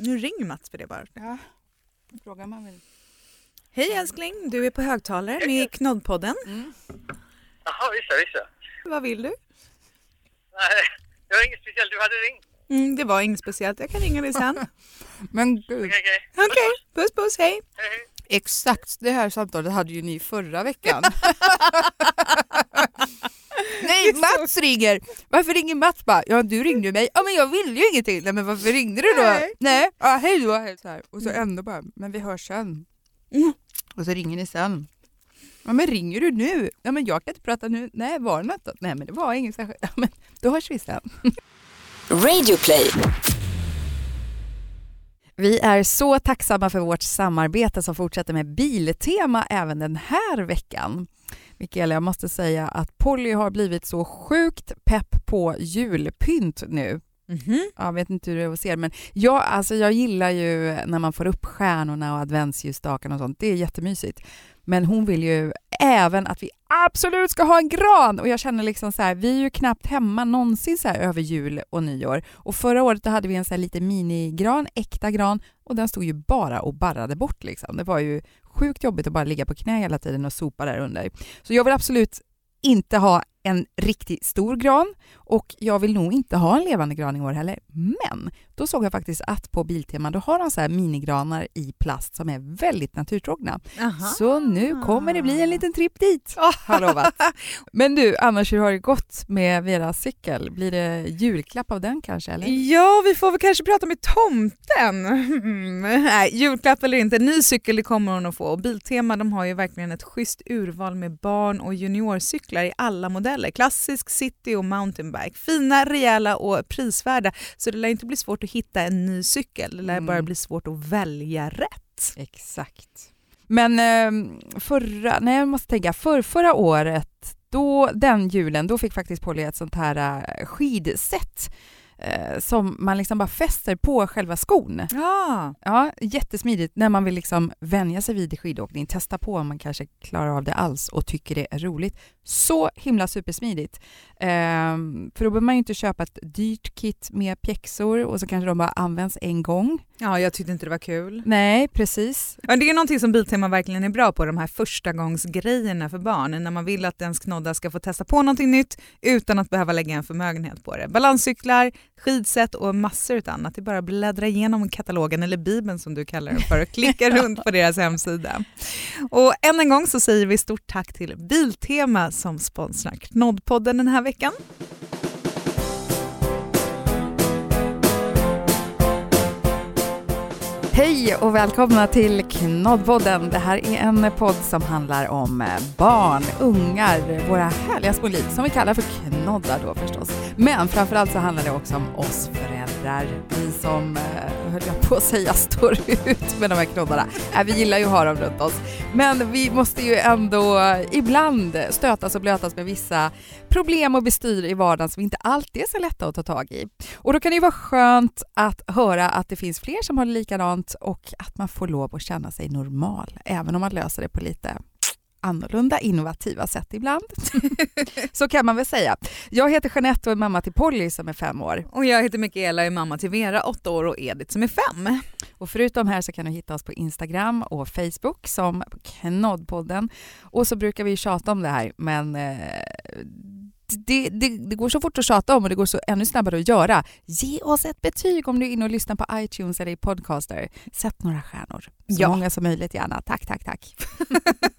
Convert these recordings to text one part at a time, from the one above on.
Nu ringer Mats för det bara. Ja, frågar man väl. Hej älskling, du är på högtalare med i Knoddpodden. Mm. Jaha, visst ja, visst. Vad vill du? Nej, det var inget speciellt. Du hade ringt. Mm, det var inget speciellt, jag kan ringa dig sen. Men gud, Okej, okej. Okej, puss puss, hej. Hej, hej. exakt det här samtalet hade ju ni förra veckan. Nej, Mats ringer! Varför ringer Mats bara? Ja, du ringde ju mig. Ja, men jag ville ju ingenting. Nej, men varför ringde du då? Nej. Nej, ja, hej då. Hej, så här. Och så ändå bara, men vi hörs sen. Mm. Och så ringer ni sen. Ja, men ringer du nu? Ja, men jag kan inte prata nu. Nej, var det något då? Nej, men det var inget särskilt. Ja, men då hörs vi sen. Radioplay. Vi är så tacksamma för vårt samarbete som fortsätter med Biltema även den här veckan. Mikaela, jag måste säga att Polly har blivit så sjukt pepp på julpynt nu. Mhm. Jag vet inte hur det är att se men jag, alltså jag gillar ju när man får upp stjärnorna och adventsljusstakarna och sånt. Det är jättemysigt. Men hon vill ju även att vi absolut ska ha en gran och jag känner liksom så här, vi är ju knappt hemma någonsin så här över jul och nyår. Och förra året då hade vi en så här lite minigran, äkta gran och den stod ju bara och barrade bort liksom. Det var ju sjukt jobbigt att bara ligga på knä hela tiden och sopa där under. Så jag vill absolut inte ha en riktigt stor gran och jag vill nog inte ha en levande gran i år heller. Men då såg jag faktiskt att på Biltema då har de så här minigranar i plast som är väldigt naturtrogna. Aha. Så nu kommer det bli en liten tripp dit, har lovat. Men du, annars hur har det gått med Veras cykel? Blir det julklapp av den kanske? Eller? Ja, vi får väl kanske prata med tomten. Nej, julklapp eller inte, ny cykel det kommer hon att få. Och Biltema de har ju verkligen ett schysst urval med barn och juniorcyklar i alla modeller. Klassisk, city och mountainbike. Fina, rejäla och prisvärda. Så det lär inte bli svårt att hitta en ny cykel. Det lär Mm. bara bli svårt att välja rätt. Exakt. Men eh, förra, nej jag måste tänka, för, förra året, då, den julen, då fick faktiskt Polly ett sånt här eh, skidset eh, som man liksom bara fäster på själva skon. Ja, Ja, jättesmidigt när man vill liksom vänja sig vid skidåkning, testa på om man kanske klarar av det alls och tycker det är roligt. Så himla supersmidigt. Ehm, för då behöver man ju inte köpa ett dyrt kit med pjäxor och så kanske de bara används en gång. ja jag tyckte inte det var kul. Nej, precis. Ja, det är någonting som Biltema verkligen är bra på, de här första gångs grejerna för barn. När man vill att ens knodda ska få testa på någonting nytt utan att behöva lägga en förmögenhet på det. Balanscyklar, skidset och massor av annat. Det är bara att bläddra igenom katalogen, eller bibeln som du kallar den för, och klicka runt på deras hemsida. Och än en gång så säger vi stort tack till Biltema som sponsrar Knoddpodden den här veckan. Hej och välkomna till Knoddpodden. Det här är en podd som handlar om eh, barn, ungar, våra härliga små liv som vi kallar för knoddar då förstås. Men framförallt så handlar det också om oss föräldrar, vi som, eh, höll jag på att säga, står ut med de här knoddarna. Äh, vi gillar ju att ha dem runt oss. Men vi måste ju ändå eh, ibland stötas och blötas med vissa problem och bestyr i vardagen som inte alltid är så lätta att ta tag i. Och då kan det ju vara skönt att höra att det finns fler som har det likadant och att man får lov att känna sig normal, även om man löser det på lite annorlunda innovativa sätt ibland. så kan man väl säga. Jag heter Jeanette och är mamma till Polly som är fem år. Och jag heter Mikaela och är mamma till Vera, åtta år och Edith som är fem. Och förutom här så kan du hitta oss på Instagram och Facebook som Knoddpodden. Och så brukar vi tjata om det här men eh, det, det, det går så fort att tjata om och det går så ännu snabbare att göra. Ge oss ett betyg om du är inne och lyssnar på iTunes eller i Podcaster. Sätt några stjärnor. Så Ja. många som möjligt gärna. Tack, tack, tack.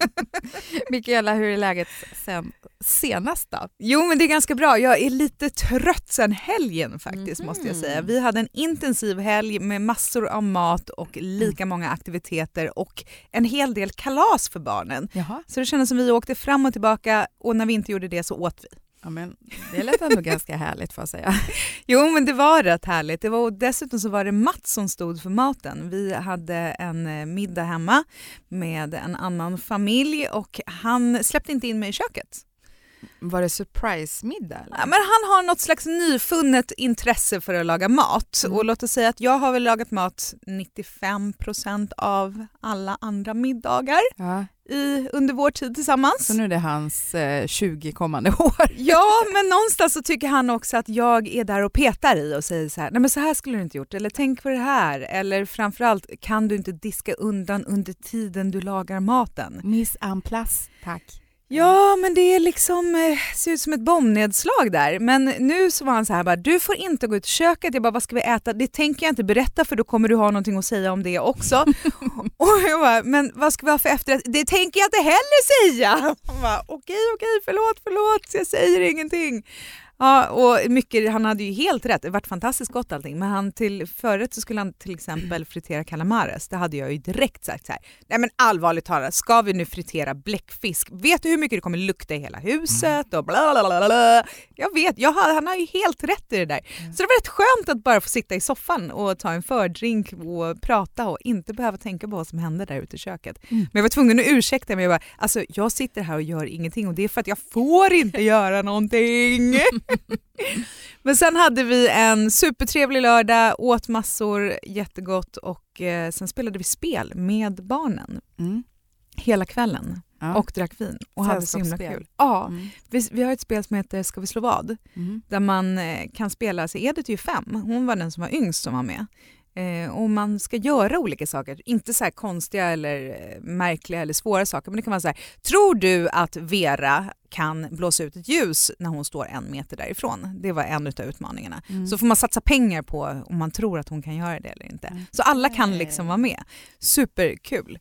Mikaela, hur är läget sen senast då? Jo men det är ganska bra. Jag är lite trött sen helgen faktiskt måste jag säga. Vi hade en intensiv helg med massor av mat och lika många aktiviteter och en hel del kalas för barnen. Jaha. Så det kändes som vi åkte fram och tillbaka och när vi inte gjorde det så åt vi. Ja, men det lät ändå ganska härligt får jag säga. Jo men det var rätt härligt. Det var, och dessutom så var det Mats som stod för maten. Vi hade en eh, middag hemma med en annan familj och han släppte inte in mig i köket. Var det surprise-middag? Ja, men han har något slags nyfunnet intresse för att laga mat Mm. och låt oss säga att jag har väl lagat mat 95% av alla andra middagar Ja, i, under vår tid tillsammans. så nu är det hans eh, 20 kommande år. Ja, men någonstans så tycker han också att jag är där och petar i och säger så här, nej men så här skulle du inte gjort, eller tänk på det här, eller framförallt kan du inte diska undan under tiden du lagar maten? Miss Amplas, tack. Ja, men det är liksom, eh, ser ut som ett bombnedslag där. Men nu så var han så här bara, du får inte gå ut i köket. Jag bara, vad ska vi äta? Det tänker jag inte berätta för då kommer du ha någonting att säga om det också. och jag bara, men vad ska vi ha för efterrätt? Det tänker jag inte heller säga. Han bara, okej, okej, förlåt, förlåt, jag säger ingenting. Ja, och mycket, han hade ju helt rätt, det varit fantastiskt gott allting. Men han till förrätt så skulle han till exempel fritera calamares. Det hade jag ju direkt sagt så här. Nej men allvarligt talat, ska vi nu fritera bläckfisk? Vet du hur mycket det kommer lukta i hela huset? Och bla bla bla bla. Jag vet, jag han har ju helt rätt i det där. Så det var rätt skönt att bara få sitta i soffan och ta en fördrink och prata och inte behöva tänka på vad som hände där ute i köket. Men jag var tvungen att ursäkta mig. Jag, bara, alltså, jag sitter här och gör ingenting och det är för att jag får inte göra någonting. Men sen hade vi en supertrevlig lördag, åt massor, jättegott och eh, sen spelade vi spel med barnen Mm. hela kvällen Ja. och drack vin och hade så himla kul. Ja, Mm. vi, vi har ett spel som heter Ska vi slå vad? Mm. där man eh, kan spela, så Edith är ju fem, hon var den som var yngst som var med. Eh, och man ska göra olika saker, inte så konstiga eller eh, märkliga eller svåra saker, men det kan vara så här, tror du att Vera kan blåsa ut ett ljus när hon står en meter därifrån? Det var en av utmaningarna. Mm. Så får man satsa pengar på om man tror att hon kan göra det eller inte. Mm. Så alla kan liksom vara med. Superkul.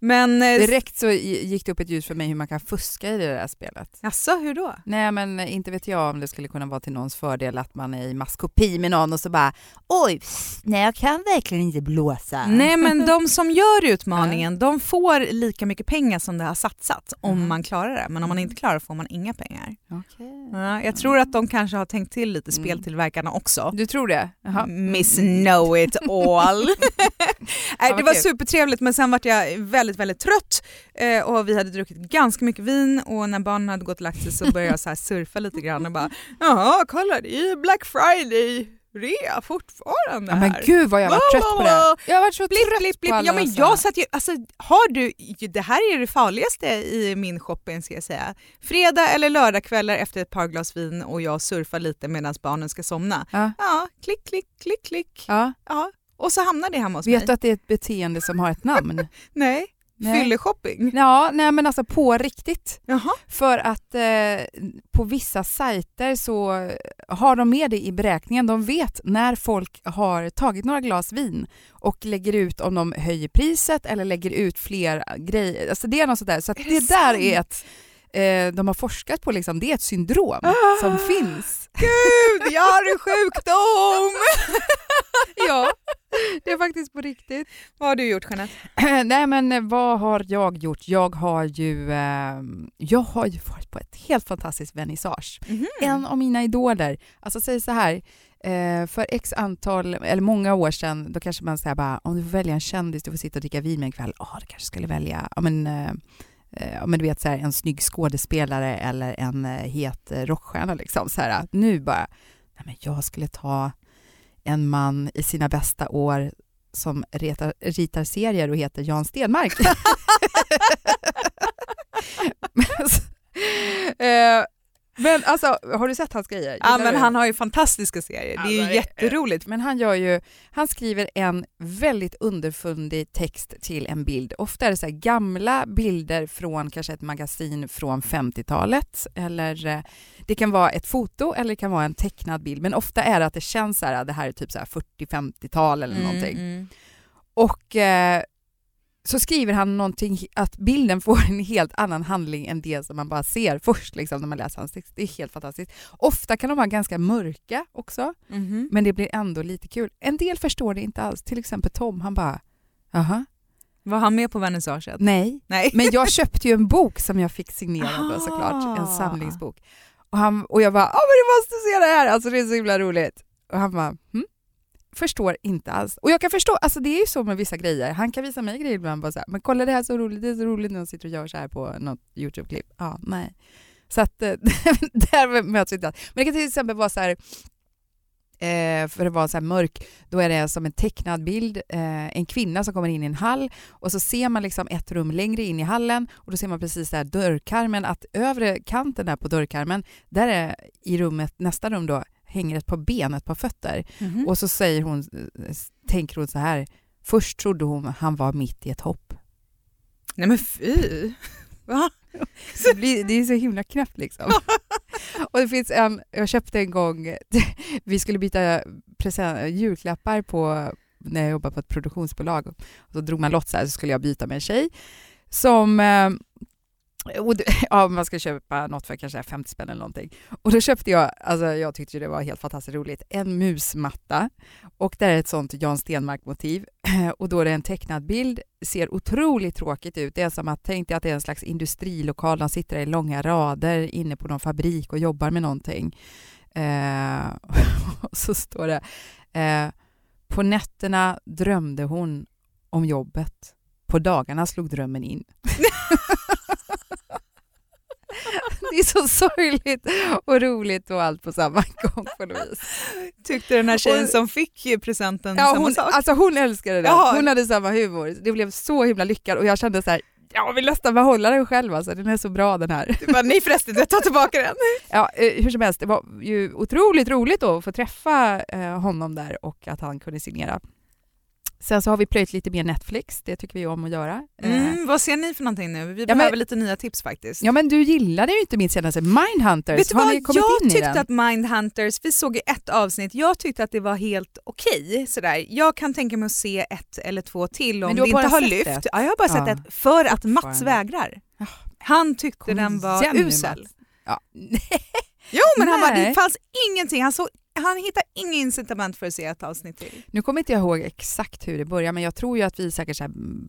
Men... eh, Direkt så gick det upp ett ljus för mig hur man kan fuska i det där spelet. Jaså, hur då? Nej men inte vet jag om det skulle kunna vara till någons fördel att man är i maskopi med någon och så bara oj, pss, nej jag kan verkligen inte blåsa. Nej men de som gör utmaningen de får lika mycket pengar som det har satsats om Mhm. man klarar det. Men om man inte klarar det får man inga pengar. Okej. Ja, jag tror att de kanske har tänkt till lite Mm. speltillverkarna också. Du tror det? Jaha. Miss Know It All. Nej, det var supertrevligt men sen var jag väldigt väldigt trött eh, och vi hade druckit ganska mycket vin och när barnen hade gått och lagt sig så började jag så surfa lite grann och bara jaha kolla det är ju Black Friday rea fortfarande Ja, här. men gud vad jag var trött på det. Jag har varit så Blipp, trött blipp, blipp. på alla Ja, men jag satt ju, alltså, har du, det här är det farligaste i min shopping ska jag säga. Fredag eller lördagkvällar efter ett par glas vin och jag surfar lite medan barnen ska somna. Ja. Ja, klick, klick, klick, klick. Ja. Ja. Och så hamnar det hemma hos Vet mig. du att det är ett beteende som har ett namn? Nej, Nej. fylleshopping. Ja, nej men alltså på riktigt. Jaha. För att eh, på vissa sajter så har de med det i beräkningen. De vet när folk har tagit några glas vin och lägger ut om de höjer priset eller lägger ut fler grejer. Alltså det är något sådär. Så det, det där är ett eh, de har forskat på liksom, det är ett syndrom Ah. som finns. Gud, jag har en sjukdom! Ja, det är faktiskt på riktigt. Vad har du gjort Jeanette? Nej men eh, vad har jag gjort? Jag har ju, eh, jag har ju varit på ett helt fantastiskt vernissage. Mhm. En av mina idoler, alltså säg så här, eh, för x antal, eller många år sedan, då kanske man säger bara om du får välja en kändis, du får sitta och dricka vin med en kväll, ja du kanske skulle välja, ja men, eh, men du vet så här, en snygg skådespelare eller en eh, het eh, rockstjärna liksom så här, nu bara, nej men jag skulle ta en man i sina bästa år som retar, ritar serier och heter Jan Stenmark. men, så- eh, men alltså, har du sett hans grejer? Ja, men han har ju fantastiska serier, det är ju Alltså, jätteroligt. Men han gör ju, han skriver en väldigt underfundig text till en bild. Ofta är det så gamla bilder från kanske ett magasin från 50-talet eller eh, det kan vara ett foto eller det kan vara en tecknad bild. Men ofta är det att det känns så här, det här är typ så här 40-50-tal eller någonting. Mm, Och eh, så skriver han någonting, att bilden får en helt annan handling än det som man bara ser först liksom, när man läser hans text. Det är helt fantastiskt. Ofta kan de vara ganska mörka också, mm. Mhm. men det blir ändå lite kul. En del förstår det inte alls. Till exempel Tom, han bara, jaha, Var han med på vernissaget? nej. Nej. Men jag köpte ju en bok som jag fick signerad Ah. såklart, en samlingsbok. Och, han, och jag bara, ja men du måste se det här, alltså det är så himla roligt. Och han bara, hm? Förstår inte alls. Och jag kan förstå, alltså det är ju så med vissa grejer. Han kan visa mig grejer ibland bara så här, men kolla det här är så roligt, det är så roligt när de sitter och gör så här på något YouTube-klipp. Ja, nej. Så att eh, där möts vi inte. alls. Men det kan till exempel vara så här, eh, för att vara så här mörk, då är det som en tecknad bild, eh, en kvinna som kommer in i en hall och så ser man liksom ett rum längre in i hallen och då ser man precis där dörrkarmen, att övre kanten där på dörrkarmen, där är i rummet, nästa rum då, hänger ett par ben, ett par fötter. Mhm. Och så säger hon, tänker hon så här, först trodde hon han var mitt i ett hopp. Nej men fy! Va? Det, blir, det är så himla knäppt liksom. och det finns en, jag köpte en gång, vi skulle byta present, julklappar på, när jag jobbade på ett produktionsbolag. Och så drog man lott så här så skulle jag byta med en tjej som eh, och det, ja, man ska köpa något för kanske 50 spänn eller någonting. Och då köpte jag, alltså jag tyckte det var helt fantastiskt roligt, en musmatta. Och där är ett sånt Jan Stenmark-motiv. Och då är det en tecknad bild, ser otroligt tråkigt ut. Det är som att, tänk dig att det är en slags industrilokal, de sitter i långa rader inne på någon fabrik och jobbar med någonting. Eh, och så står det, eh, på nätterna drömde hon om jobbet. På dagarna slog drömmen in. Det är så sorgligt och roligt och allt på samma gång på något vis. Tyckte den här tjejen Och- som fick presenten Ja, samma hon, sak? alltså hon älskade. Jaha. Hon hade samma humor. Det blev så himla lyckat och jag kände så här, jag vill nästan behålla den själv alltså. Den är så bra den här. Du bara, nej förresten, jag tar tillbaka den. Ja, eh, hur som helst, det var ju otroligt roligt då att få träffa eh, honom där och att han kunde signera. Sen så har vi plöjt lite mer Netflix, det tycker vi om att göra. Eh, Mm, vad ser ni för någonting nu? Vi men- behöver lite nya tips faktiskt. Ja men du gillade ju inte min senaste Mindhunters, Vet du har vad, ni kommit jag in i tyckte den? att Mindhunters, vi såg ju ett avsnitt, jag tyckte att det var helt okej. sådär. Jag kan tänka mig att se ett eller två till om Men det inte har lyft. ett? Ja, jag har bara Ja, sett ett för att Mats vägrar. Ja. Han tyckte Kom den var usel. Ja. Jo men han bara, Nej. det fanns ingenting, han, såg, han hittade inga incitament för att se ett avsnitt till. Nu kommer inte jag ihåg exakt hur det började men jag tror ju att vi säkert så här, mm,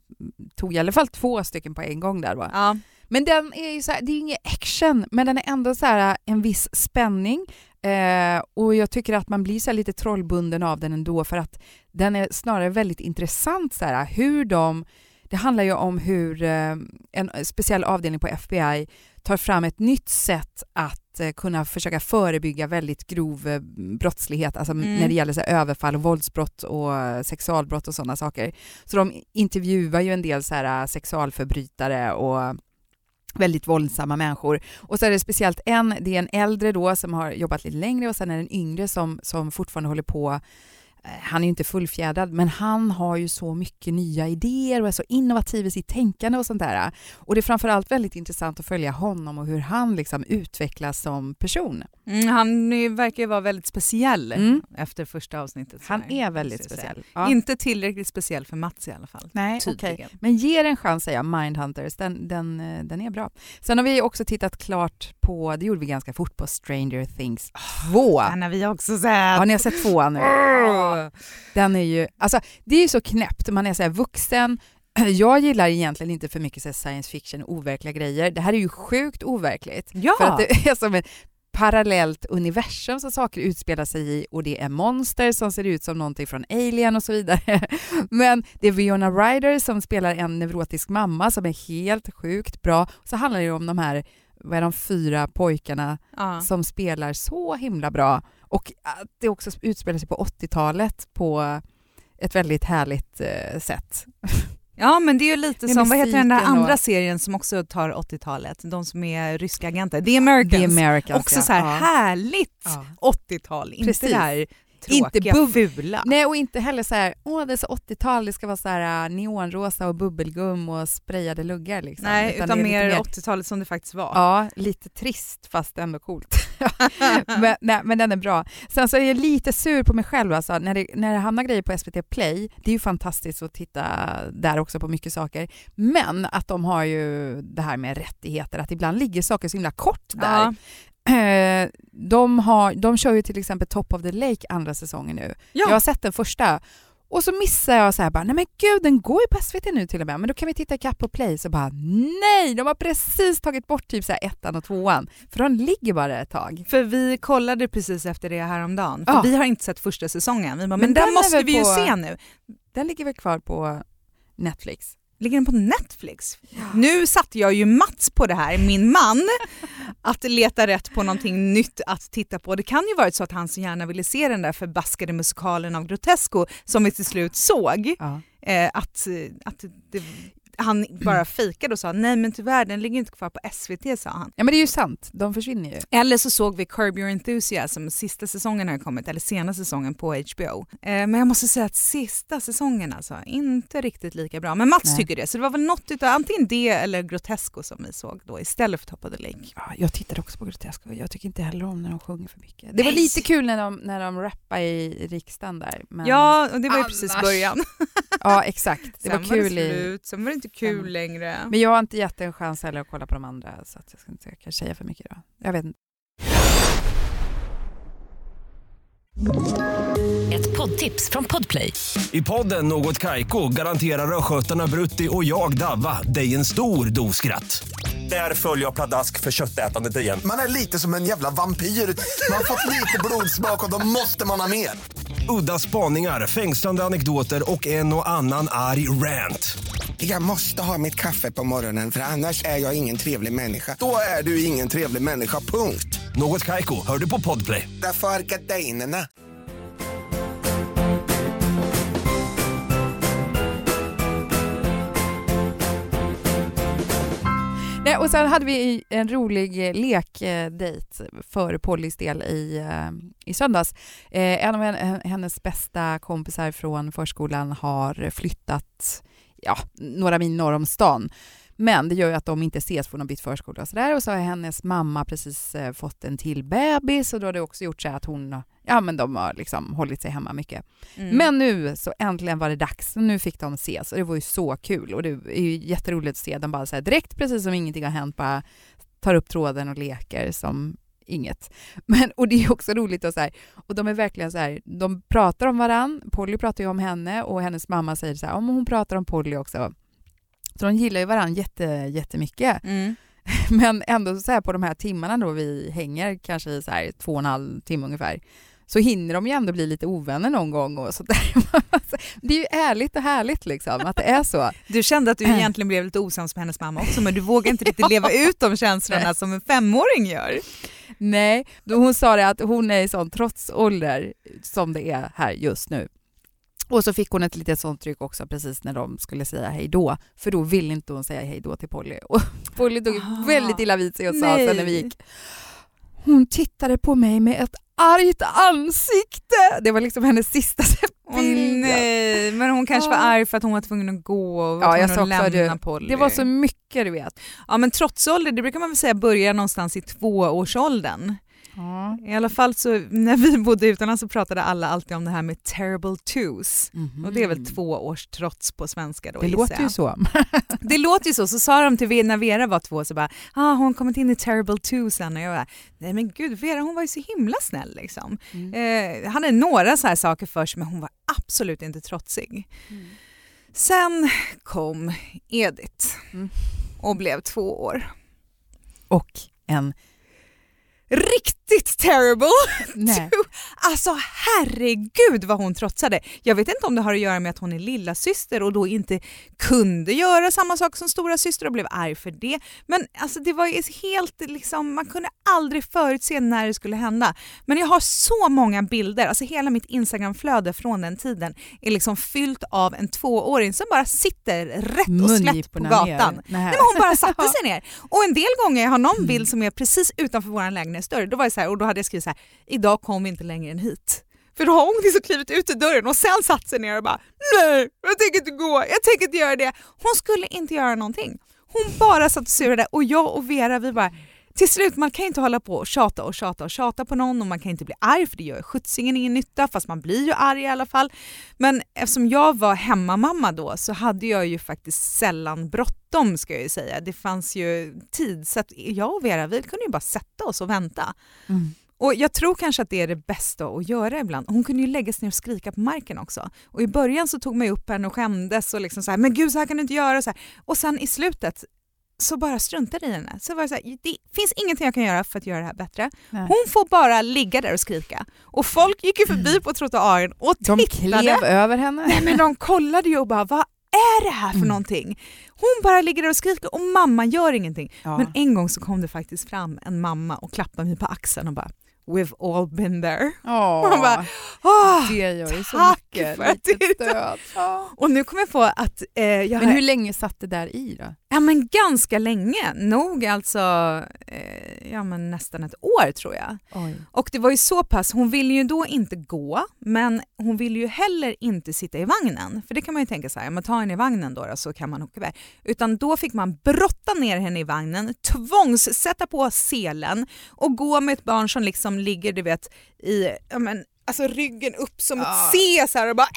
tog i alla fall två stycken på en gång där va? Ja. Men den är ju så här, det är ingen action men den är ändå så här en viss spänning eh, och jag tycker att man blir så lite trollbunden av den ändå för att den är snarare väldigt intressant så här hur de det handlar ju om hur eh, en speciell avdelning på FBI tar fram ett nytt sätt att eh, kunna försöka förebygga väldigt grov eh, brottslighet, alltså Mm. när det gäller så överfall våldsbrott och eh, sexualbrott och sådana saker. Så de intervjuar ju en del så här, sexualförbrytare och väldigt våldsamma människor. Och så är det speciellt en, det är en äldre då som har jobbat lite längre och sen är det en yngre som, som fortfarande håller på han är ju inte fullfjädrad, men han har ju så mycket nya idéer och är så innovativ i sitt tänkande och sånt där. Och det är framförallt väldigt intressant att följa honom och hur han liksom utvecklas som person. Mm, han verkar ju vara väldigt speciell Mm. efter första avsnittet. Han är väldigt speciell. Ja. Inte tillräckligt speciell för Mats i alla fall. Nej, okej. Tydligen. Men ge det en chans säger jag, Mindhunters, den, den, eh, den är bra. Sen har vi också tittat klart på, det gjorde vi ganska fort, på Stranger Things 2. Den har vi också sett. Har ni har sett tvåan nu? Den är ju, alltså det är ju så knäppt, man är så här vuxen, jag gillar egentligen inte för mycket så science fiction, overkliga grejer. Det här är ju sjukt overkligt. Ja, För att det är som ett parallellt universum som saker utspelar sig i och det är monster som ser ut som någonting från Alien och så vidare. Men det är Fiona Ryder som spelar en neurotisk mamma som är helt sjukt bra. Så handlar det om de här vad är de fyra pojkarna ja. som spelar så himla bra och att det också utspelar sig på 80-talet på ett väldigt härligt eh, sätt. ja, men det är ju lite som, vad heter den där musiken och- andra serien som också tar 80-talet? De som är ryska agenter. The Americans. The Americans. också ja. så här Ja. härligt Ja. 80-tal, inte det här tråkiga, bubb- fula. Nej, och inte heller så här, åh det är så 80-tal, det ska vara så här äh, neonrosa och bubbelgum och sprayade luggar liksom. Nej, utan, är mer lite 80-talet som det faktiskt var. Ja, lite trist fast ändå coolt. men, nej, men den är bra. Sen så är jag lite sur på mig själv alltså, när det, när det hamnar grejer på SVT Play. Det är ju fantastiskt att titta där också på mycket saker. Men att de har ju det här med rättigheter, att ibland ligger saker så himla kort där. Ja. Eh, De, har, de kör ju till exempel Top of the Lake andra säsongen nu. Ja. Jag har sett den första och så missar jag så här bara, nej men gud den går ju på SVT nu till och med, men då kan vi titta ikapp på Play så bara nej, de har precis tagit bort typ så här ettan och tvåan för de ligger bara ett tag. För vi kollade precis efter det häromdagen, för Ja. vi har inte sett första säsongen. Vi bara, men, Men den den måste vi ju på- se nu. Den ligger väl kvar på Netflix? Ligger den på Netflix? Nu satte jag ju Mats på det här, min man, att leta rätt på någonting nytt att titta på. Det kan ju varit så att han så gärna ville se den där förbaskade musikalen av Grotesco som vi till slut såg. Ja. Eh, att, att det, han bara fejkade och sa nej men tyvärr den ligger inte kvar på SVT sa han. ja men det är ju sant, de försvinner ju. Eller så såg vi Curb Your Enthusiasm, sista säsongen har kommit, eller senaste säsongen på HBO. Eh, men jag måste säga att sista säsongen alltså, inte riktigt lika bra. Men Mats Nej. tycker det, så det var väl något utav antingen det eller Grotesco som vi såg då istället för Top of the Lake. Ja, jag tittade också på Grotesco jag tycker inte heller om när de sjunger för mycket. Det var Nej. lite kul när de, när de rappade i riksdagen där. Men... Ja, och det var ju precis början. ja, exakt. Det Sen var kul det i... slut, sen var det inte kul Sen- längre. Men jag har inte gett en chans heller att kolla på de andra så att jag ska inte kanske säga för mycket då. Jag vet inte. Ett poddtips från Podplay. I podden Något Kaiko garanterar östgötarna Brutti och jag, Davva, dig en stor dos skratt. Där följer jag pladask för köttätandet igen. Man är lite som en jävla vampyr. Man har fått lite blodsmak och då måste man ha mer. Udda spaningar, fängslande anekdoter och en och annan arg rant. Jag måste ha mitt kaffe på morgonen för annars är jag ingen trevlig människa. Då är du ingen trevlig människa, punkt. Något Kaiko, hör du på Podplay. Därför är gardinerna. Nej, och sen hade vi en rolig eh, lekdejt för Pollys del i, eh, i söndags. Eh, en av hen- hennes bästa kompisar från förskolan har flyttat ja, några mil norr om stan. Men det gör ju att de inte ses för de har bytt förskola och sådär. Och så har hennes mamma precis eh, fått en till bebis och då har det också gjort så att hon, ja men de har liksom hållit sig hemma mycket. Mm. Men nu så äntligen var det dags. Nu fick de ses och det var ju så kul och det är ju jätteroligt att se dem bara så direkt precis som ingenting har hänt bara tar upp tråden och leker som inget. Men, och det är också roligt och så här, och de är verkligen så här, de pratar om varann. Polly pratar ju om henne och hennes mamma säger så här, om hon pratar om Polly också. Så de gillar ju varann jätte, jättemycket. Mm. Men ändå så här på de här timmarna då vi hänger, kanske i så här två och en halv timme ungefär, så hinner de ju ändå bli lite ovänner någon gång och sådär. Det är ju ärligt och härligt liksom att det är så. Du kände att du egentligen blev lite osams med hennes mamma också men du vågar inte riktigt leva ut de känslorna som en femåring gör. Nej, då hon sa det att hon är i sån trotsålder som det är här just nu. Och så fick hon ett litet sånt tryck också precis när de skulle säga hej då. För då ville inte hon säga hej då till Polly. Och Polly tog Ah, väldigt illa vid sig och sa nej. sen när vi gick. Hon tittade på mig med ett argt ansikte. Det var liksom hennes sista Åh nej, men hon kanske var arg för att hon var tvungen att gå och var Ja, tvungen att lämna det. Polly. Det var så mycket du vet. Ja men trotsålder, det brukar man väl säga börjar någonstans i tvåårsåldern. Ja. I alla fall så när vi bodde utomlands så pratade alla alltid om det här med terrible twos. Och det är väl två års trots på svenska då Mm. Det låter ju jag. så. Det låter ju så. Så sa de till Ve- när Vera var två så bara, ah, hon kommit in i terrible two sen och jag bara, nej men gud Vera hon var ju så himla snäll liksom. Mm. Eh, hade några så här saker för sig men hon var absolut inte trotsig. Sen kom Edith Mm. och blev två år. Och en... Riktigt terrible! Nej. Alltså herregud vad hon trotsade. Jag vet inte om det har att göra med att hon är lilla syster och då inte kunde göra samma sak som stora syster och blev arg för det. Men alltså det var helt liksom, man kunde aldrig förutse när det skulle hända. Men jag har så många bilder, alltså hela mitt Instagramflöde från den tiden är liksom fyllt av en tvååring som bara sitter rätt och slätt på gatan. Nej. Nej, men hon bara satte sig ner. Och en del gånger, jag har någon bild som är precis utanför vår lägenhetsdörr, då var jag så här, och då hade jag skrivit så här, idag kom vi inte längre än hit. För då har hon liksom klivit ut ur dörren och sen satt sig ner och bara, nej, jag tänker inte gå, jag tänker inte göra det. Hon skulle inte göra någonting. Hon bara satt och surade och jag och Vera, vi bara, till slut, man kan inte hålla på och tjata och tjata och tjata på någon och man kan inte bli arg för det gör skjutsingen ingen nytta fast man blir ju arg i alla fall. Men eftersom jag var hemmamamma då så hade jag ju faktiskt sällan bråttom ska jag ju säga. Det fanns ju tid så att jag och Vera vi kunde ju bara sätta oss och vänta. Mm. Och Jag tror kanske att det är det bästa att göra ibland. Hon kunde ju lägga sig ner och skrika på marken också. Och I början så tog man upp henne och skämdes och liksom så här, men gud så här kan du inte göra. Så här. Och sen i slutet så bara struntade i henne. Så var det, så här, det finns ingenting jag kan göra för att göra det här bättre. Nej. Hon får bara ligga där och skrika. Och folk gick ju förbi på trottoaren och De tittade. klev över henne. Nej men de kollade ju och bara vad är det här för någonting? Hon bara ligger där och skriker och mamma gör ingenting. Ja. Men en gång så kom det faktiskt fram en mamma och klappade mig på axeln och bara We've all been there. Åh, Man bara, Åh! det gör ju så tack mycket. för att du- stöd. Och nu kom jag på att eh, jag Men har hur länge satt det där i då? Ja men ganska länge, nog alltså eh, ja, men nästan ett år tror jag. Oj. Och det var ju så pass, hon ville ju då inte gå men hon ville ju heller inte sitta i vagnen. För det kan man ju tänka så här, ja, men ta henne i vagnen då, då så kan man åka iväg. Utan då fick man brotta ner henne i vagnen, tvångs sätta på selen och gå med ett barn som liksom ligger du vet i ja, men, alltså ryggen upp som Ah. ett C så här, och bara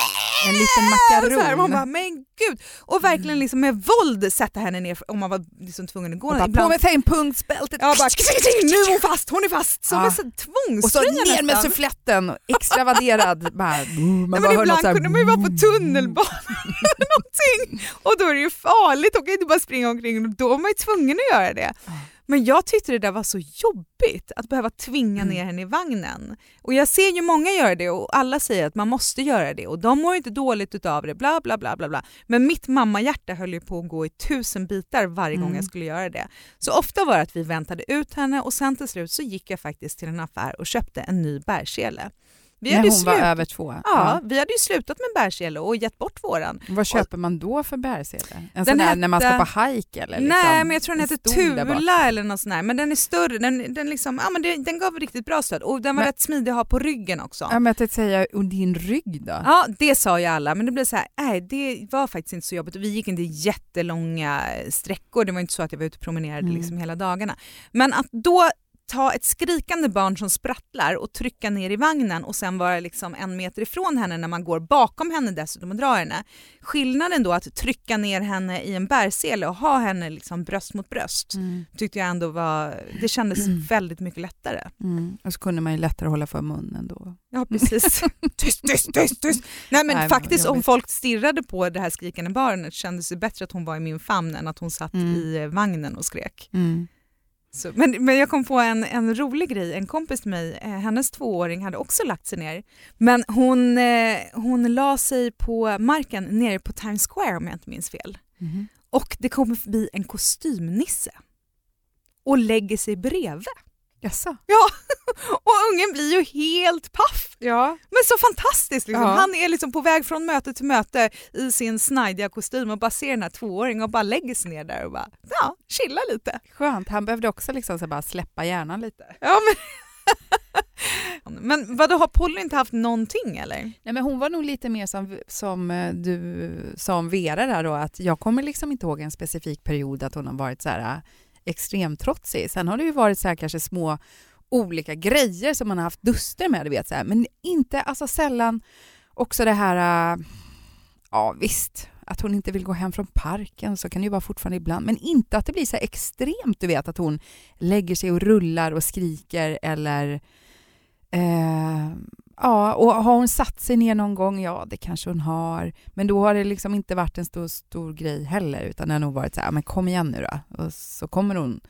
En liten och så här, makaron. man bara, men gud! Och verkligen liksom med våld sätta henne ner om man var liksom tvungen att gå. Och bara, på med fempunktsbältet. Ja, bara, nu är hon fast, hon är fast! Som Ja. en sån och så tvångströja ner med suffletten, bara, man Nej, bara något ibland så här- kunde man ju vara på tunnelbanan eller någonting och då är det ju farligt, och kan inte bara springa omkring och då var man ju tvungen att göra det. Men jag tyckte det där var så jobbigt att behöva tvinga Mm. ner henne i vagnen. Och jag ser ju många göra det och alla säger att man måste göra det och de mår inte dåligt utav det, bla bla bla bla bla. Men mitt mammahjärta höll ju på att gå i tusen bitar varje gång Mm. jag skulle göra det. Så ofta var det att vi väntade ut henne och sen till slut så gick jag faktiskt till en affär och köpte en ny bärsele. Vi När hade hon var över två. Ja, vi hade ju slutat med bärsele och gett bort våran. Vad köper man då för bärsele? En Den sån där när man ska på hike eller? Liksom, Nej, men jag tror den hette bak? Tula eller något sånt där. Men den är större, den, den, liksom, ja, men det, den gav riktigt bra stöd och den var Men- rätt smidig att ha på ryggen också. Ja, men jag tänkte säga, och din rygg då? Ja, det sa ju alla, men det blev så här, nej det var faktiskt inte så jobbigt. Vi gick inte jättelånga sträckor, det var inte så att jag var ute och promenerade Mm. liksom hela dagarna. Men att då ta ett skrikande barn som sprattlar och trycka ner i vagnen och sen vara liksom en meter ifrån henne när man går bakom henne dessutom och drar henne. Skillnaden då att trycka ner henne i en bärsele och ha henne liksom bröst mot bröst Mm. tyckte jag ändå var, det kändes väldigt mycket lättare. Mm. Och så kunde man ju lättare hålla för munnen då. Ja precis. tyst, tyst, tyst, tyst. Nej men Nej, faktiskt om folk stirrade på det här skrikande barnet kändes det bättre att hon var i min famn än att hon satt Mm. i vagnen och skrek. Mm. Så, men, men jag kom på en, en rolig grej, en kompis till mig, eh, hennes tvååring hade också lagt sig ner. Men hon, eh, hon la sig på marken nere på Times Square om jag inte minns fel. Mhm. Och det kommer förbi en kostymnisse och lägger sig bredvid. Jaså? Ja, och ungen blir ju helt paff. Ja. Men så fantastiskt! Liksom. Ja. Han är liksom på väg från möte till möte i sin snajdiga kostym och bara ser den här tvååringen och bara lägger sig ner där och bara ja, chilla lite. Skönt, han behövde också liksom så bara släppa hjärnan lite. Ja, men men vadå, har Polly inte haft någonting eller? Nej, men hon var nog lite mer som, som eh, du sa om Vera där då, att jag kommer liksom inte ihåg en specifik period att hon har varit så här extremtrotsig. Sen har det ju varit så här kanske små olika grejer som man har haft duster med, du vet, så här. men inte, alltså sällan också det här, äh, ja visst, att hon inte vill gå hem från parken så kan det ju vara fortfarande ibland, men inte att det blir så här extremt, du vet, att hon lägger sig och rullar och skriker eller Eh, ja, och har hon satt sig ner någon gång? Ja, det kanske hon har. Men då har det liksom inte varit en stor, stor grej heller, utan det har nog varit så här, men kom igen nu då. Och så kommer hon.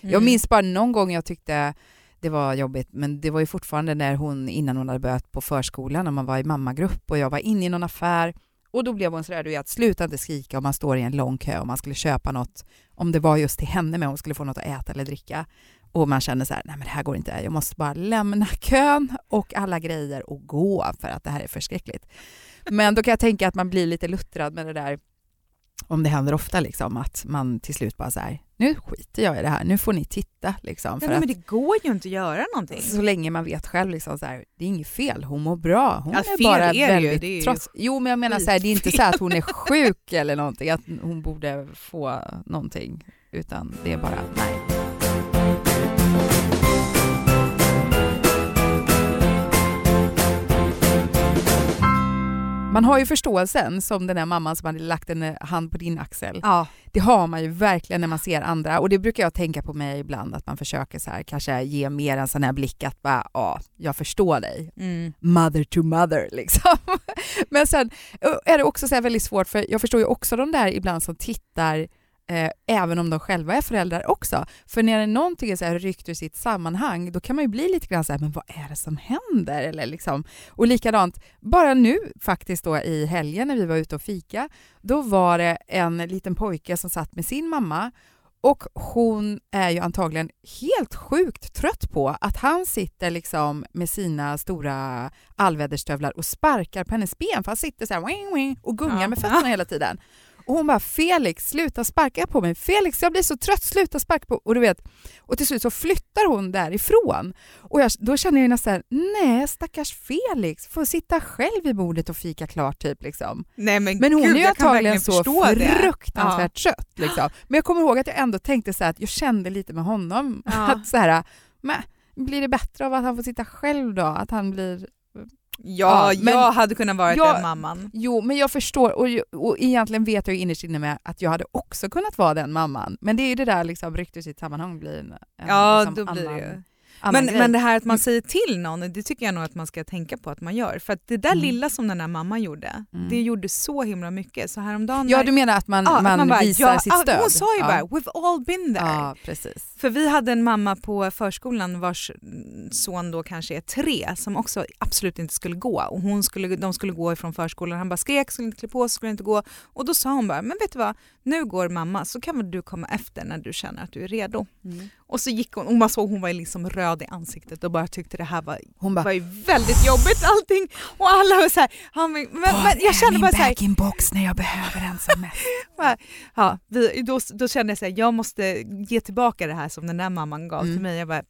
Jag Mm. minns bara någon gång jag tyckte det var jobbigt, men det var ju fortfarande när hon, innan hon hade börjat på förskolan, när man var i mammagrupp och jag var inne i någon affär och då blev hon sådär, du vet, sluta inte skrika om man står i en lång kö och man skulle köpa något, om det var just till henne med hon skulle få något att äta eller dricka. Och man känner så här, nej men det här går inte, jag måste bara lämna kön och alla grejer och gå för att det här är förskräckligt. Men då kan jag tänka att man blir lite luttrad med det där, om det händer ofta, liksom, att man till slut bara så här, nu skiter jag i det här, nu får ni titta. Liksom, Ja, att, men det går ju inte att göra någonting. så länge man vet själv, liksom, så här, det är inget fel, hon mår bra. Hon Ja, är bara är väldigt ju trots. Jo, men jag menar så här, det är inte så att hon är sjuk eller någonting, att hon borde få någonting, utan det är bara nej. Man har ju förståelsen som den här mamman som hade lagt en eh, hand på din axel. Ja. Det har man ju verkligen när man ser andra och det brukar jag tänka på mig ibland att man försöker så här kanske ge mer en sån här blick att bara ja, jag förstår dig. Mm. Mother to mother liksom. Men sen är det också så väldigt svårt för jag förstår ju också de där ibland som tittar Eh, även om de själva är föräldrar också. För när någonting är så här ryckt ur sitt sammanhang, då kan man ju bli lite grann så här, men vad är det som händer? Eller liksom, och likadant, bara nu faktiskt då i helgen när vi var ute och fika, då var det en liten pojke som satt med sin mamma och hon är ju antagligen helt sjukt trött på att han sitter liksom med sina stora allväderstövlar och sparkar på hennes ben, för han sitter så här och gungar med fötterna hela tiden. Och hon bara “Felix, sluta sparka på mig. Felix, jag blir så trött, sluta sparka på...” och du vet, Och till slut så flyttar hon därifrån. Och jag, då känner jag nästan “Nej, stackars Felix, får sitta själv vid bordet och fika klart” typ. Liksom. Nej, men, Men hon gud, är ju antagligen så förstå det. fruktansvärt trött. Liksom. Men jag kommer ihåg att jag ändå tänkte så att jag kände lite med honom. Ja. Att så här, men, blir det bättre av att han får sitta själv då? Att han blir... Ja, Ja, jag hade kunnat vara den mamman. Jo, men jag förstår och, och egentligen vet jag innerst inne med att jag hade också kunnat vara den mamman. Men det är ju det där liksom ryckt ur sitt sammanhang blir en, Ja, liksom då blir annan Men, men det här att man säger till någon, det tycker jag nog att man ska tänka på att man gör. För att det där Mm. lilla som den där mamman gjorde, Mm. det gjorde så himla mycket. Så häromdagen Ja, du menar att man, Ja, att man, bara, visar ja, sitt ah, stöd? Hon sa ju ja. bara “we've all been there”. Ja, precis. För vi hade en mamma på förskolan vars son då kanske är tre som också absolut inte skulle gå. Och hon skulle, de skulle gå ifrån förskolan. Han bara skrek, skulle inte klä på sig, skulle inte gå. Och då sa hon bara, men vet du vad, nu går mamma så kan väl du komma efter när du känner att du är redo. Mm. Och så gick hon och man såg hon var liksom röd i ansiktet och bara tyckte det här var, Hon var bara ju väldigt jobbigt allting. Och alla var så här, han, men, men jag kände bara så här, bag-in-box när jag behöver den som mest? ja, vi, då, då kände jag så här, jag måste ge tillbaka det här som den där mamman gav Mm. till mig. Jag bara,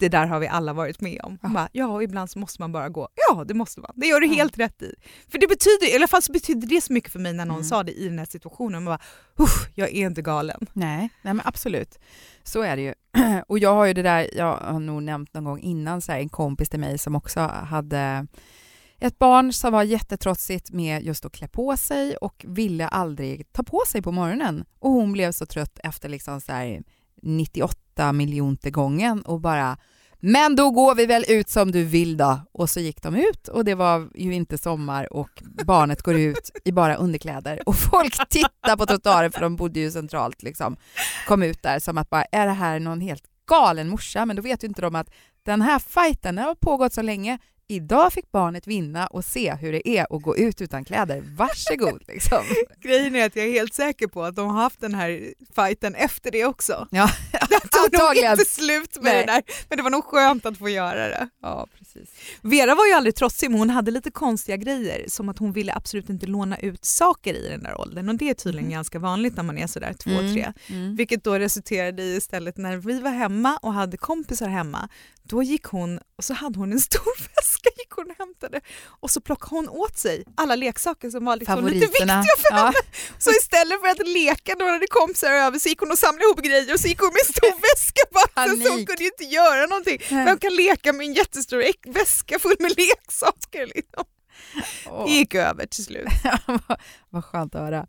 det där har vi alla varit med om. Ja. Bara, ja, ibland så måste man bara gå. Ja, det måste man. Det gör du Ja. helt rätt i. För det betyder, i alla fall så betyder det så mycket för mig när någon Mm. sa det i den här situationen. Man bara, "Uff, jag är inte galen. Nej, nej men absolut. Så är det ju. Och jag har ju det där, jag har nog nämnt någon gång innan, så här, en kompis till mig som också hade ett barn som var jättetrotsigt med just att klä på sig och ville aldrig ta på sig på morgonen. Och hon blev så trött efter liksom så här 98 miljonte gången och bara men då går vi väl ut som du vill då. Och så gick de ut och det var ju inte sommar och barnet går ut i bara underkläder och folk tittar på trottoaren för de bodde ju centralt liksom. Kom ut där som att bara, är det här någon helt galen morsa? Men då vet ju inte de att den här fighten den har pågått så länge. Idag fick barnet vinna och se hur det är att gå ut utan kläder. Varsågod liksom. Grejen är att jag är helt säker på att de har haft den här fighten efter det också. Ja, Det tog nog inte slut med Nej. det där, men det var nog skönt att få göra det. Ja, precis. Vera var ju aldrig trotsig men hon hade lite konstiga grejer som att hon ville absolut inte låna ut saker i den där åldern och det är tydligen Mhm. ganska vanligt när man är sådär två, Mm, tre. mm. Vilket då resulterade i istället när vi var hemma och hade kompisar hemma, då gick hon och så hade hon en stor väska gick hon och hämtade och så plockade hon åt sig alla leksaker som var liksom lite viktiga för Ja. henne. Så istället för att leka när det kompisar över så gick hon och samlade ihop grejer och så gick hon med en stor väska på axeln så hon kunde ju inte göra någonting. Vem kan leka med en jättestor väska full med leksaker? Liksom. Åh. Det gick över till slut. vad skönt att höra.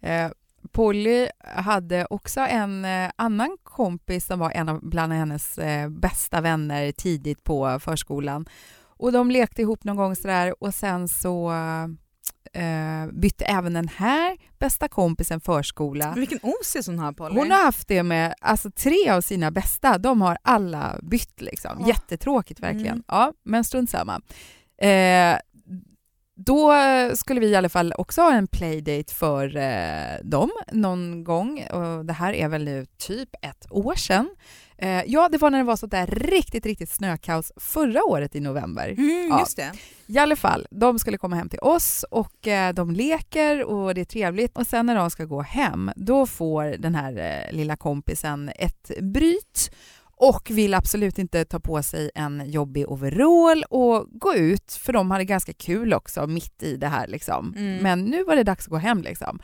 Eh, Polly hade också en eh, annan kompis som var en av bland hennes eh, bästa vänner tidigt på förskolan. Och de lekte ihop någon gång sådär och sen så eh, bytte även den här bästa kompisen förskola. Vilken osis hon har Polly. Hon har haft det med alltså, tre av sina bästa. De har alla bytt. Liksom. Åh. Jättetråkigt verkligen. Mm. Ja, men strunt samma. Eh, då skulle vi i alla fall också ha en playdate för eh, dem någon gång. Och det här är väl nu typ ett år sedan. Eh, ja, det var när det var så där riktigt, riktigt snökaos förra året i november. Mm, Ja. just det. I alla fall, de skulle komma hem till oss och eh, de leker och det är trevligt. Och sen när de ska gå hem, då får den här eh, lilla kompisen ett bryt och vill absolut inte ta på sig en jobbig overall och gå ut, för de hade ganska kul också mitt i det här. Liksom. Mm. Men nu var det dags att gå hem. Liksom.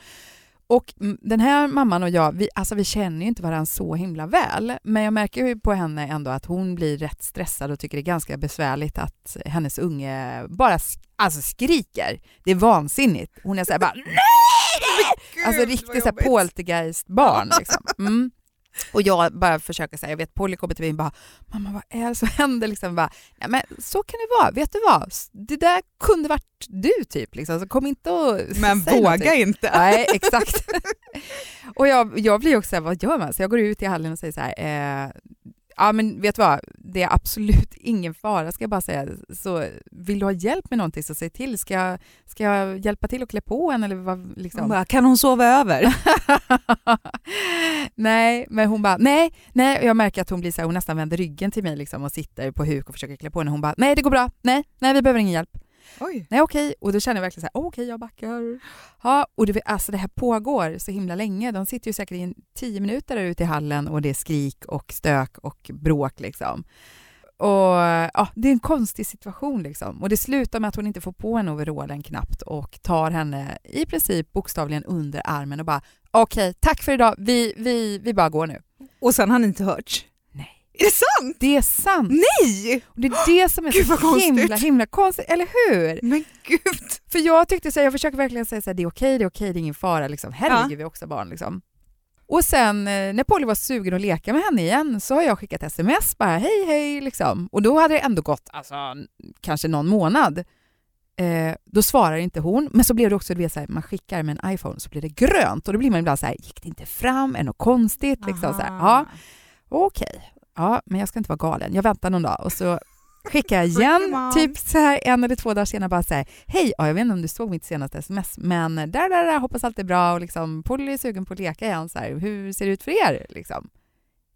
Och den här mamman och jag, vi, alltså vi känner ju inte varandra så himla väl, men jag märker ju på henne ändå att hon blir rätt stressad och tycker det är ganska besvärligt att hennes unge bara sk- alltså skriker. Det är vansinnigt. Hon är så här bara nej! Alltså riktigt så här jobbigt. poltergeist-barn. Liksom. Mm. Och jag bara försöker säga, jag vet Polly kommer till mig och bara “mamma vad är det som händer?” liksom bara, Nej, men Så kan det vara, vet du vad? Det där kunde varit du typ. Liksom. Så kom inte och Men våga någonting." inte. Nej, exakt. Och jag, jag blir också såhär, vad gör man? Så jag går ut i hallen och säger så här, eh, ja men vet du vad, det är absolut ingen fara ska jag bara säga. Så vill du ha hjälp med någonting så säg till. Ska jag, ska jag hjälpa till att klä på en eller vad liksom? Hon bara, kan hon sova över? nej, men hon bara, nej, nej, jag märker att hon blir så här, hon nästan vänder ryggen till mig liksom och sitter på huk och försöker klä på henne. Hon bara, nej det går bra, nej, nej vi behöver ingen hjälp. Oj. Nej okej, och då känner jag verkligen så här, okej jag backar. Ja, och det, alltså det här pågår så himla länge. De sitter ju säkert i en tio minuter där ute i hallen och det är skrik och stök och bråk liksom. Och ja, Det är en konstig situation liksom. Och det slutar med att hon inte får på henne overallen knappt och tar henne i princip bokstavligen under armen och bara okej, tack för idag, vi, vi, vi bara går nu. Och sen har ni inte hört? Är det sant? Det är sant. Nej! Och det är det som är Gud, så himla, konstigt. himla konstigt, eller hur? Men gud. För jag tyckte så här, jag försöker verkligen säga så här, det är okej, det är okej, det är ingen fara liksom. Herregud, Ja. vi är också barn liksom. Och sen eh, när Polly var sugen att leka med henne igen så har jag skickat sms bara hej hej liksom. Och då hade det ändå gått alltså, kanske någon månad. Eh, då svarar inte hon, men så blev det också, du vet, så här, man skickar med en iPhone så blir det grönt och då blir man ibland så här, gick det inte fram, är det något konstigt? Liksom, så här, ja, okej, ja, men jag ska inte vara galen, jag väntar någon dag och så skickar jag igen, typ så här en eller två dagar senare bara så här, hej, ja, jag vet inte om du såg mitt senaste sms, men där, där, där, hoppas allt är bra och liksom, Polly är sugen på att leka igen, så här, hur ser det ut för er? Liksom.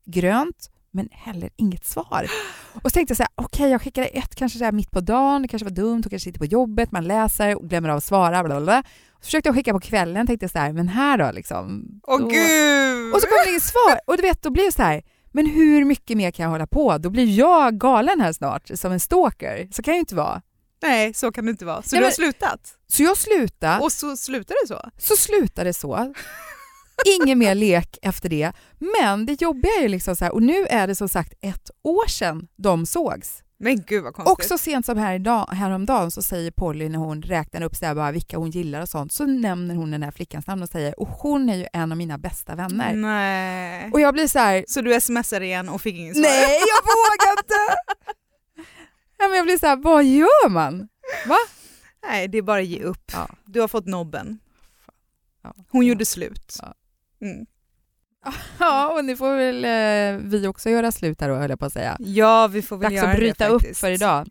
Grönt, men heller inget svar. Och så tänkte jag så här, okej, jag skickade ett kanske så här mitt på dagen, det kanske var dumt, hon kanske sitter på jobbet, man läser och glömmer av att svara, bla, bla, bla. Så försökte jag skicka på kvällen, tänkte jag så här, men här då liksom. Åh då- gud! och så kommer det inget svar. Och du vet, då blir det så här, men hur mycket mer kan jag hålla på? Då blir jag galen här snart, som en stalker. Så kan jag ju inte vara. Nej, så kan det inte vara. Så Nej, du har men- slutat? Så jag slutade, Och så slutar det så? så slutade det så. Ingen mer lek efter det. Men det jobbiga är ju liksom så här, och nu är det som sagt ett år sedan de sågs. Men gud vad konstigt. Och så sent som här idag, häromdagen så säger Polly när hon räknar upp så bara vilka hon gillar och sånt, så nämner hon den här flickans namn och säger och hon är ju en av mina bästa vänner. Nej. Och jag blir så här, Så du smsar igen och fick inget svar? Nej, jag vågar inte! Ja, men jag blir så här, vad gör man? Va? Nej, det är bara att ge upp. Ja. Du har fått nobben. Ja. Hon gjorde slut. Ja. Mm. Ja, och nu får väl eh, vi också göra slut här då, höll jag på att säga. Ja, vi får väl Dags göra att bryta det upp för idag.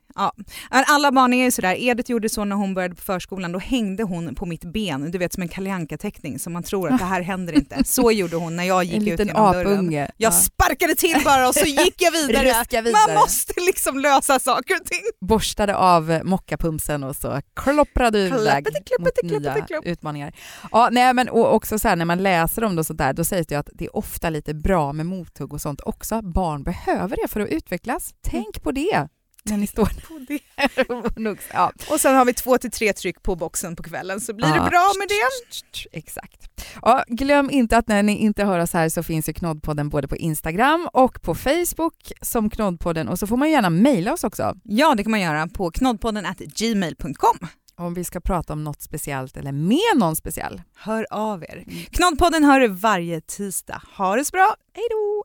Men Alla barn är ju sådär. Edith gjorde så när hon började på förskolan. Då hängde hon på mitt ben, du vet som en Kalle teckning så man tror att det här händer inte. Så gjorde hon när jag gick En ut genom dörren. apunge. Jag sparkade till bara och så gick jag vidare. Vidare. Man måste liksom lösa saker och ting. Borstade av mockapumsen och så klopprade du iväg mot nya klapp. utmaningar. Ja, nej, men också så här, när man läser om det och sånt där, då sägs det ju att det är ofta lite bra med mothugg och sånt också. Barn behöver det för att utvecklas. Tänk på det när ni står På det. och. Ja. Och sen har vi två till tre tryck på boxen på kvällen så blir det Ja. bra med det. Exakt. Ja, glöm inte att när ni inte hör oss här så finns ju Knoddpodden både på Instagram och på Facebook som Knoddpodden och så får man gärna mejla oss också Ja, det kan man göra på knoddpodden at gmail.com. om vi ska prata om något speciellt eller med någon speciell. Hör av er. Knoddpodden hör du varje tisdag. Ha det så bra. Hej då!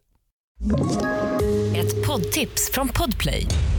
Ett poddtips från Podplay.